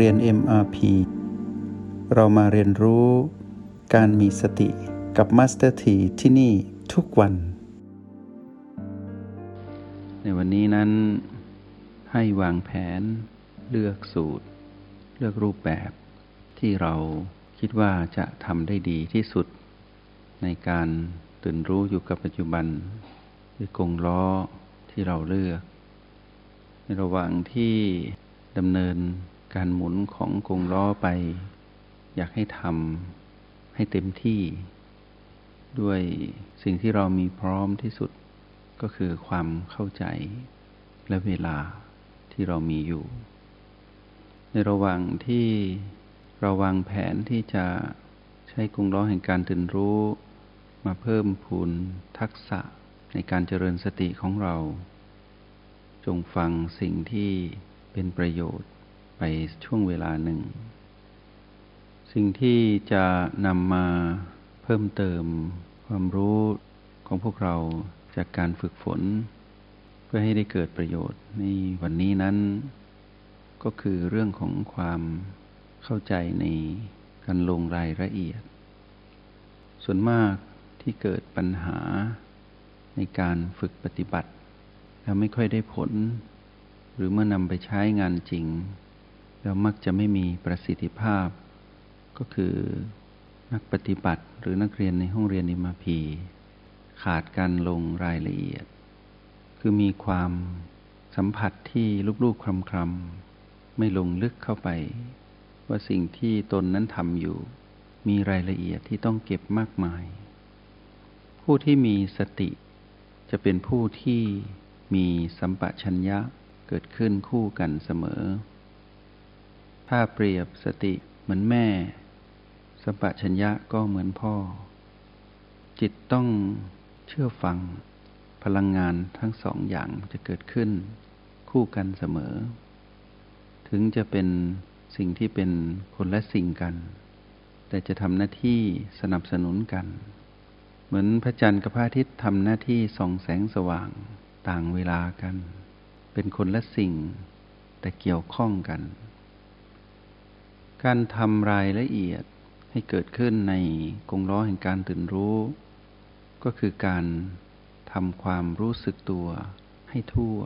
เรียน MRP เรามาเรียนรู้การมีสติกับ Master T ที่ที่นี่ทุกวัน ในวันนี้นั้นให้วางแผนเลือกสูตร เลือกรูปแบบที่เราคิดว่าจะทำได้ดีที่สุด ในการตื่นรู้อยู่กับปัจจุบันคือกงล้อที่เราเลือก ในระหว่างที่ดำเนิน การหมุนของกงล้อไป อยากให้ทำให้เต็มที่ ด้วยสิ่งที่เรามีพร้อมที่สุดก็คือความเข้าใจและเวลาที่เรามีอยู่ ในระหว่างที่เราวางแผนที่จะใช้กงล้อแห่งการตื่นรู้มาเพิ่มพูนทักษะในการเจริญสติของเรา จงฟังสิ่งที่เป็นประโยชน์ ไปช่วงเวลาหนึ่ง สิ่งที่จะนำมาเพิ่มเติมความรู้ของพวกเราจากการฝึกฝน เพื่อให้ได้เกิดประโยชน์ในวันนี้นั้น ก็คือเรื่องของความเข้าใจในการลงรายละเอียด ส่วนมากที่เกิดปัญหาในการฝึกปฏิบัติ แล้วไม่ค่อยได้ผล หรือเมื่อนำไปใช้งานจริง แล้วมักจะไม่มีประสิทธิภาพ ก็คือนักปฏิบัติหรือนักเรียนในห้องเรียนนิมาพีขาดการลงรายละเอียด คือมีความสัมผัสที่ลูกๆคลำๆไม่ลงลึกเข้าไป ว่าสิ่งที่ตนนั้นทำอยู่ มีรายละเอียดที่ต้องเก็บมากมาย ผู้ที่มีสติจะเป็นผู้ที่มีสัมปชัญญะเกิดขึ้นคู่กันเสมอ ถ้าเปรียบสติเหมือนแม่ สัมปชัญญะก็เหมือนพ่อ จิตต้องเชื่อฟัง พลังงานทั้งสองอย่างจะเกิดขึ้น คู่กันเสมอ ถึงจะเป็นสิ่งที่เป็นคนและสิ่งกัน แต่จะทำหน้าที่สนับสนุนกัน เหมือนพระจันทร์กับพระอาทิตย์ทำหน้าที่ส่องแสงสว่างต่างเวลากัน เป็นคนและสิ่ง แต่เกี่ยวข้องกัน การทำรายละเอียดให้เกิดขึ้นในกงล้อแห่งการตื่นรู้ ก็คือการทำความรู้สึกตัวให้ทั่ว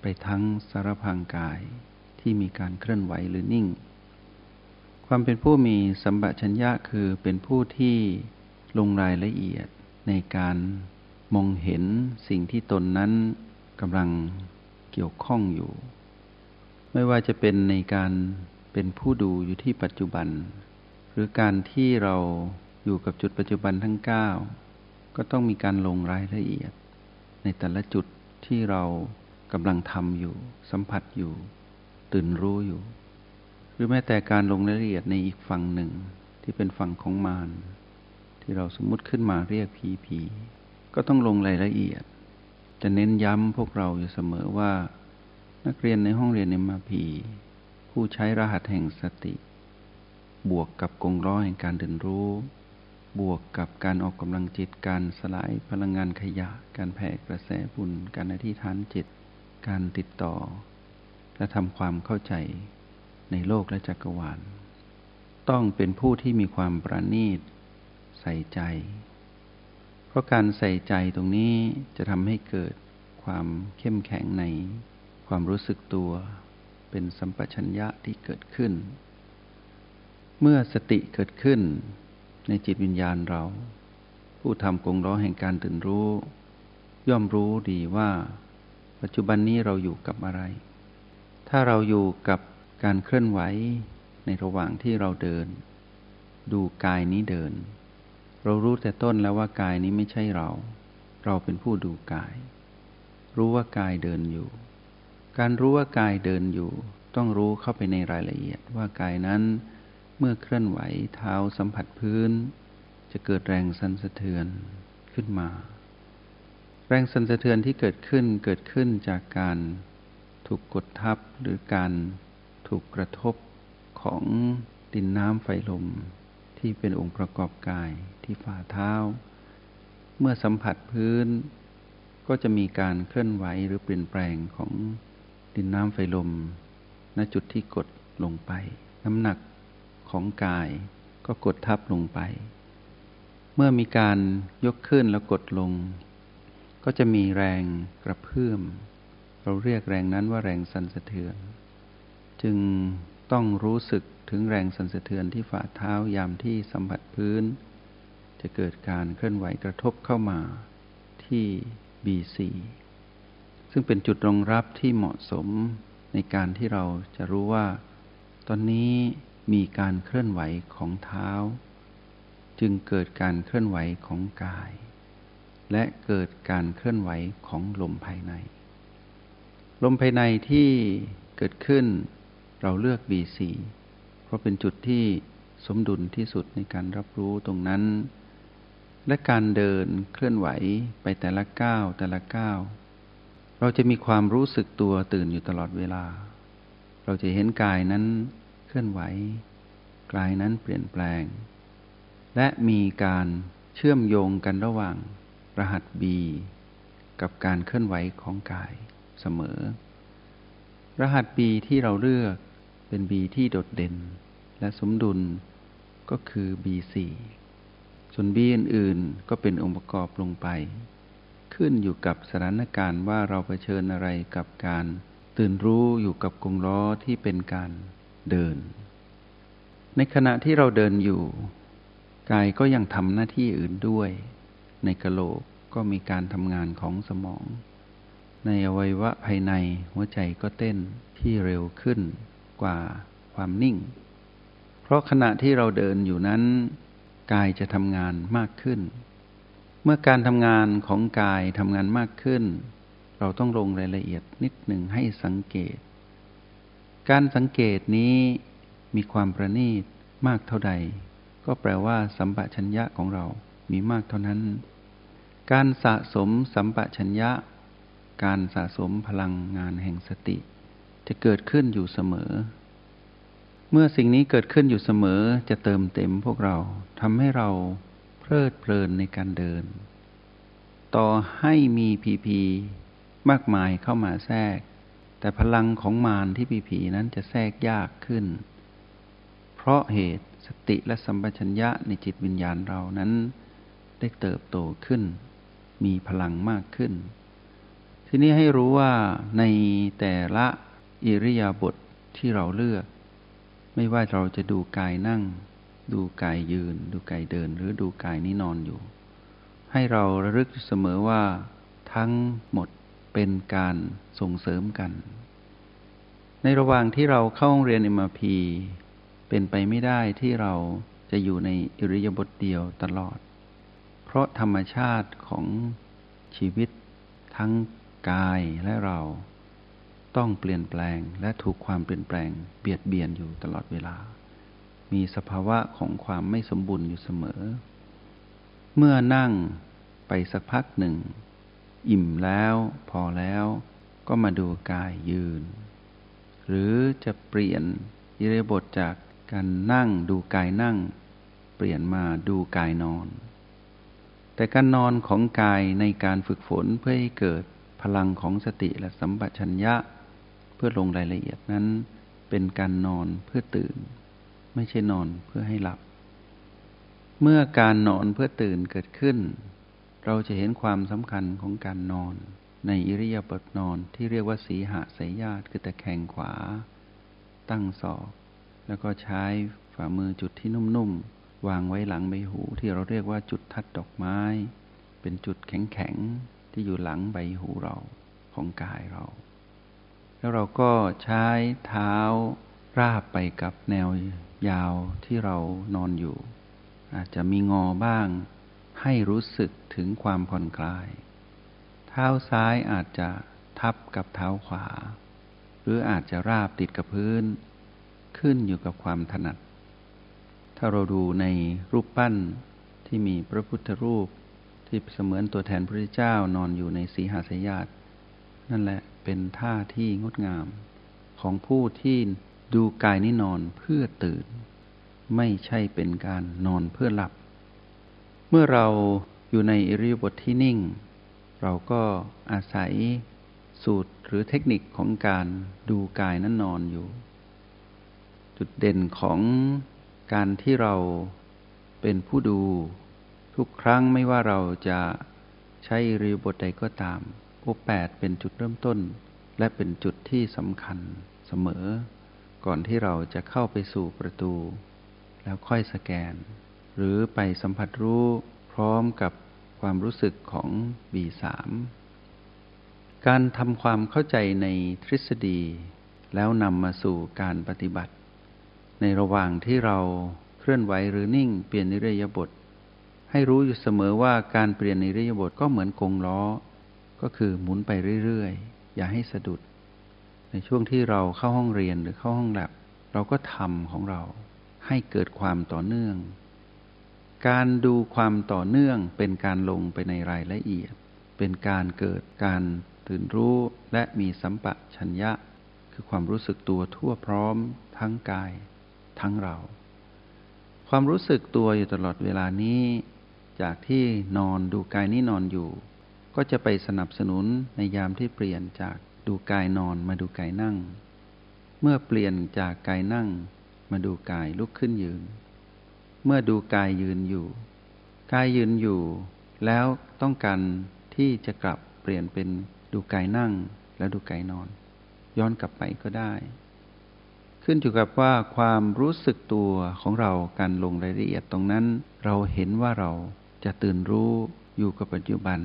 ไปทั้งสารพางกายที่มีการเคลื่อนไหวหรือนิ่ง ความเป็นผู้มีสัมปชัญญะคือเป็นผู้ที่ลงรายละเอียดในการมองเห็นสิ่งที่ตนนั้นกำลังเกี่ยวข้องอยู่ ไม่ว่าจะเป็นในการ เป็นผู้ดูอยู่ที่ปัจจุบัน หรือการที่เราอยู่กับจุดปัจจุบันทั้ง 9 ก็ต้องมีการลงรายละเอียด ในแต่ละจุดที่เรากำลังทำอยู่ สัมผัสอยู่ ตื่นรู้อยู่ หรือแม้แต่การลงรายละเอียดในอีกฝั่งหนึ่งที่เป็นฝั่งของมารที่เราสมมุติขึ้นมาเรียกผีผีก็ต้องลงรายละเอียด จะเน้นย้ำพวกเราอยู่เสมอว่า นักเรียนในห้องเรียนในมาพี ผู้ใช้รหัสแห่งสติ บวกกับกงล้อแห่งการเดินรู้ บวกกับการออกกำลังจิตการสลายพลังงานขยะ การแผ่กระแสบุญ การอธิษฐานจิต การติดต่อ และทำความเข้าใจในโลกและจักรวาล ต้องเป็นผู้ที่มีความประณีต ใส่ใจ เพราะการใส่ใจตรงนี้จะทำให้เกิดความเข้มแข็งในความรู้สึกตัว เป็นสัมปชัญญะที่เกิดขึ้น เมื่อสติเกิดขึ้นในจิตวิญญาณเรา ผู้ทำกงล้อแห่งการตื่นรู้ ย่อมรู้ดีว่า ปัจจุบันนี้เราอยู่กับอะไร ถ้าเราอยู่กับการเคลื่อนไหวในระหว่างที่เราเดิน ดูกายนี้เดิน เรารู้แต่ต้นแล้วว่ากายนี้ไม่ใช่เรา เราเป็นผู้ดูกาย รู้ว่ากายเดินอยู่ การรู้ว่ากายเดินอยู่ ต้องรู้เข้าไปในรายละเอียดว่ากายนั้น เมื่อเคลื่อนไหวเท้าสัมผัสพื้น จะเกิดแรงสั่นสะเทือนขึ้นมา แรงสั่นสะเทือนที่เกิดขึ้นเกิดขึ้นจากการถูกกดทับหรือการถูกกระทบของดินน้ำไฟลม ที่เป็นองค์ประกอบกายที่ฝ่าเท้า เมื่อสัมผัสพื้น ก็จะมีการเคลื่อนไหวหรือเปลี่ยนแปลงของ ดินน้ำไฟลม ณจุดที่กดลงไป น้ำหนักของกายก็กดทับลงไป เมื่อมีการยกขึ้นแล้วกดลง ก็จะมีแรงกระเพื่อม เราเรียกแรงนั้นว่าแรงสั่นสะเทือน จึงต้องรู้สึกถึงแรงสั่นสะเทือนที่ฝ่าเท้ายามที่สัมผัสพื้น จะเกิดการเคลื่อนไหวกระทบเข้ามาที่ B4 ซึ่งเป็นจุดรองรับที่เหมาะสมในการที่เราจะรู้ว่า ตอนนี้มีการเคลื่อนไหวของเท้า จึงเกิดการเคลื่อนไหวของกาย และเกิดการเคลื่อนไหวของลมภายใน ลมภายในที่เกิดขึ้นเราเลือก B4 เพราะเป็นจุดที่สมดุลที่สุดในการรับรู้ตรงนั้น และการเดินเคลื่อนไหวไปแต่ละก้าวแต่ละก้าว เราจะมีความรู้สึกตัวตื่นอยู่ตลอดเวลา เราจะเห็นกายนั้นเคลื่อนไหว กายนั้นเปลี่ยนแปลง และมีการเชื่อมโยงกันระหว่างรหัส B กับการเคลื่อนไหวของกายเสมอ รหัส B ที่เราเลือกเป็น B ที่โดดเด่น และสมดุลก็คือ B4 ส่วน B อื่นๆ ก็เป็นองค์ประกอบลงไป ขึ้นอยู่กับสถานการณ์ว่าเราเผชิญอะไรกับการ ตื่นรู้อยู่กับกงล้อที่เป็นการเดิน ในขณะที่เราเดินอยู่ กายก็ยังทำหน้าที่อื่นด้วย ในกะโหลกก็มีการทำงานของสมอง ในอวัยวะภายในหัวใจก็เต้นที่เร็วขึ้นกว่าความนิ่ง เพราะขณะที่เราเดินอยู่นั้น กายจะทำงานมากขึ้น เมื่อการทำงานของกายทำงานมากขึ้น เราต้องลงรายละเอียดนิดหนึ่งให้สังเกต การสังเกตนี้มีความประณีตมากเท่าใด ก็แปลว่า สัมปชัญญะของเรามีมากเท่านั้น การสะสมสัมปชัญญะ การสะสมพลังงานแห่งสติ จะเกิดขึ้นอยู่เสมอ เมื่อสิ่งนี้เกิดขึ้นอยู่เสมอจะเติมเต็มพวกเราทำให้เรา เพลิดเพลินในการเดิน ต่อให้มีผีผีมากมายเข้ามาแทรก แต่พลังของมารที่ผีผีนั้นจะแทรกยากขึ้น เพราะเหตุสติและสัมปชัญญะในจิตวิญญาณเรานั้น ได้เติบโตขึ้น มีพลังมากขึ้น ทีนี้ให้รู้ว่าในแต่ละอิริยาบถทที่เราเลือก ไม่ว่าเราจะดูกายนั่ง ดูกายยืน ดูกายเดิน หรือดูกายนี้นอนอยู่ ให้เราระลึกเสมอว่า ทั้งหมดเป็นการส่งเสริมกัน ในระหว่างที่เราเข้าห้องเรียน MRP เป็นไปไม่ได้ที่เราจะอยู่ในอิริยาบถเดียวตลอด เพราะธรรมชาติของชีวิตทั้งกายและเราต้องเปลี่ยนแปลงและถูกความเปลี่ยนแปลงเบียดเบียนอยู่ตลอดเวลา มีสภาวะของความไม่สมบูรณ์อยู่เสมอ เมื่อนั่งไปสักพักหนึ่ง อิ่มแล้วพอแล้วก็มาดูกายยืน หรือจะเปลี่ยนยิริบทจากการนั่งดูกายนั่ง เปลี่ยนมาดูกายนอน แต่การนอนของกายในการฝึกฝนเพื่อให้เกิดพลังของสติและสัมปชัญญะ เพื่อลงรายละเอียดนั้น เป็นการนอนเพื่อตื่น ไม่ใช่นอนเพื่อให้หลับ เมื่อการนอนเพื่อตื่นเกิดขึ้น เราจะเห็นความสำคัญของการนอน ในอิริยาบถนอนที่เรียกว่าสีหะสายญาติคือตะแคงขวา ตั้งศอก แล้วก็ใช้ฝ่ามือจุดที่นุ่มๆ วางไว้หลังใบหูที่เราเรียกว่าจุดทัดดอกไม้ เป็นจุดแข็งๆ ที่อยู่หลังใบหูเราของกายเรา แล้วเราก็ใช้เท้าราบไปกับแนว ยาวที่เรานอนอยู่ อาจจะมีงอบ้าง ให้รู้สึกถึงความผ่อนคลาย เท้าซ้ายอาจจะทับกับเท้าขวา หรืออาจจะราบติดกับพื้น ขึ้นอยู่กับความถนัด ถ้าเราดูในรูปปั้นที่มีพระพุทธรูปที่เสมือนตัวแทนพระเจ้านอนอยู่ในสีหาสยาตนั่นแหละเป็นท่าที่งดงามของผู้ที่ ดูกายนี้นอนเพื่อตื่น ไม่ใช่เป็นการนอนเพื่อหลับ เมื่อเราอยู่ในอิริยาบถทที่นิ่ง เราก็อาศัยสูตรหรือเทคนิคของการดูกายนั้นนอนอยู่ จุดเด่นของการที่เราเป็นผู้ดู ทุกครั้งไม่ว่าเราจะใช้รีบทใดก็ตามโอแปดเป็นจุดเริ่มต้น และเป็นจุดที่สำคัญเสมอ ก่อนที่เราจะเข้าไปสู่ประตู แล้วค่อยสแกน หรือไปสัมผัสรู้พร้อมกับความรู้สึกของ B3 การทำความเข้าใจในทฤษฎี แล้วนำมาสู่การปฏิบัติ ในระหว่างที่เราเคลื่อนไหวหรือนิ่งเปลี่ยนนิรยบท ให้รู้อยู่เสมอว่าการเปลี่ยนนิรยบทก็เหมือนกงล้อ ก็คือหมุนไปเรื่อยๆ อย่าให้สะดุด ในช่วงที่เราเข้าห้องเรียนหรือเข้าห้องแลบเราก็ทำของเราให้เกิดความต่อเนื่อง การดูความต่อเนื่องเป็นการลงไปในรายละเอียด เป็นการเกิดการตื่นรู้และมีสัมปะชัญญะ คือความรู้สึกตัวทั่วพร้อม ทั้งกาย ทั้งเรา ความรู้สึกตัวอยู่ตลอดเวลานี้ จากที่นอนดูกายนี้นอนอยู่ ก็จะไปสนับสนุนในยามที่เปลี่ยนจาก ดูกายนอนมาดูกายนั่ง เมื่อเปลี่ยนจากกายนั่ง มาดูกายลุกขึ้นยืน เมื่อดูกายยืนอยู่ กายยืนอยู่ แล้วต้องการที่จะกลับเปลี่ยนเป็นดูกายนั่งแล้วดูกายนอน ย้อนกลับไปก็ได้ ขึ้นอยู่กับว่าความรู้สึกตัวของเราการลงรายละเอียดตรงนั้น เราเห็นว่าเราจะตื่นรู้อยู่กับปัจจุบัน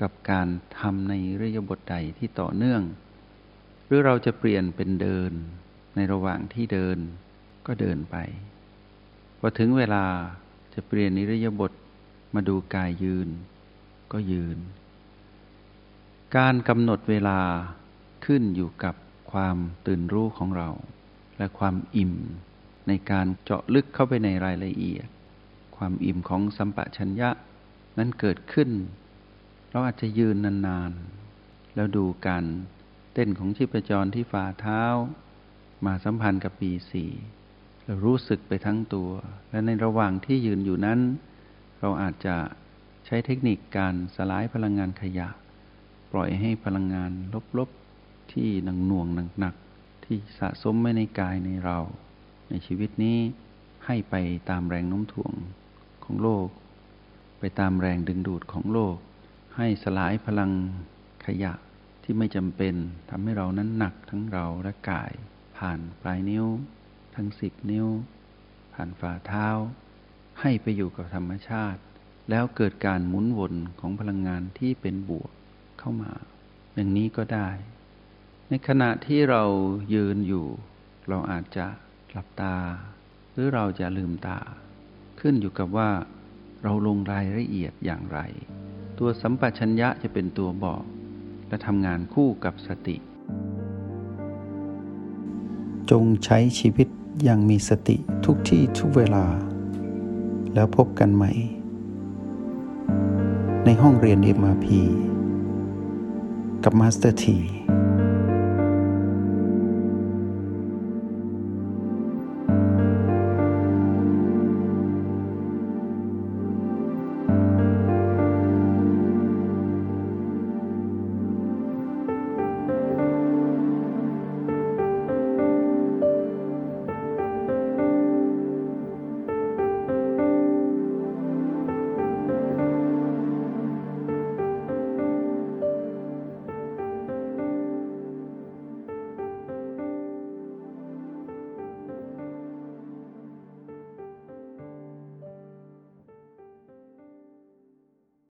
กับการทำในเระยบทใดที่ต่อเนื่อง หรือเราจะเปลี่ยนเป็นเดินในระหว่างที่เดินก็เดินไปพอถึงเวลาจะเปลี่ยนนิรยบทมาดูกายยืน ก็ยืน การกำหนดเวลาขึ้นอยู่กับความตื่นรู้ของเรา และความอิ่มในการเจาะลึกเข้าไปในรายละเอียด ความอิ่มของสัมปชัญญะ นั้นเกิดขึ้น เราอาจจะยืนนานๆ แล้วดูการเต้นของชีพจรที่ฝ่าเท้า มาสัมพันธ์กับปีสี่เรารู้สึกไปทั้งตัว และในระหว่างที่ยืนอยู่นั้น เราอาจจะใช้เทคนิคการสลายพลังงานขยะ ปล่อยให้พลังงานลบๆ ที่หนังหน่วงหนักๆ ที่สะสมไว้ในกายในเรา ในชีวิตนี้ให้ไปตามแรงโน้มถ่วงของโลก ไปตามแรงดึงดูดของโลก ให้สลายพลังขยะที่ไม่จำเป็นทำให้เรานั้นหนักทั้งเราและกาย ผ่านปลายนิ้ว ทั้งสิบนิ้ว ผ่านฝ่าเท้า ให้ไปอยู่กับธรรมชาติ แล้วเกิดการหมุนวนของพลังงานที่เป็นบวกเข้ามา อย่างนี้ก็ได้ ในขณะที่เรายืนอยู่ เราอาจจะหลับตา หรือเราจะลืมตา ขึ้นอยู่กับว่า เราลงรายละเอียดอย่างไร ตัวสัมปชัญญะจะเป็นตัวบอก และทำงานคู่กับสติ จงใช้ชีวิตอย่างมีสติทุกที่ทุกเวลา แล้วพบกันใหม่ ในห้องเรียน MRP กับ Master T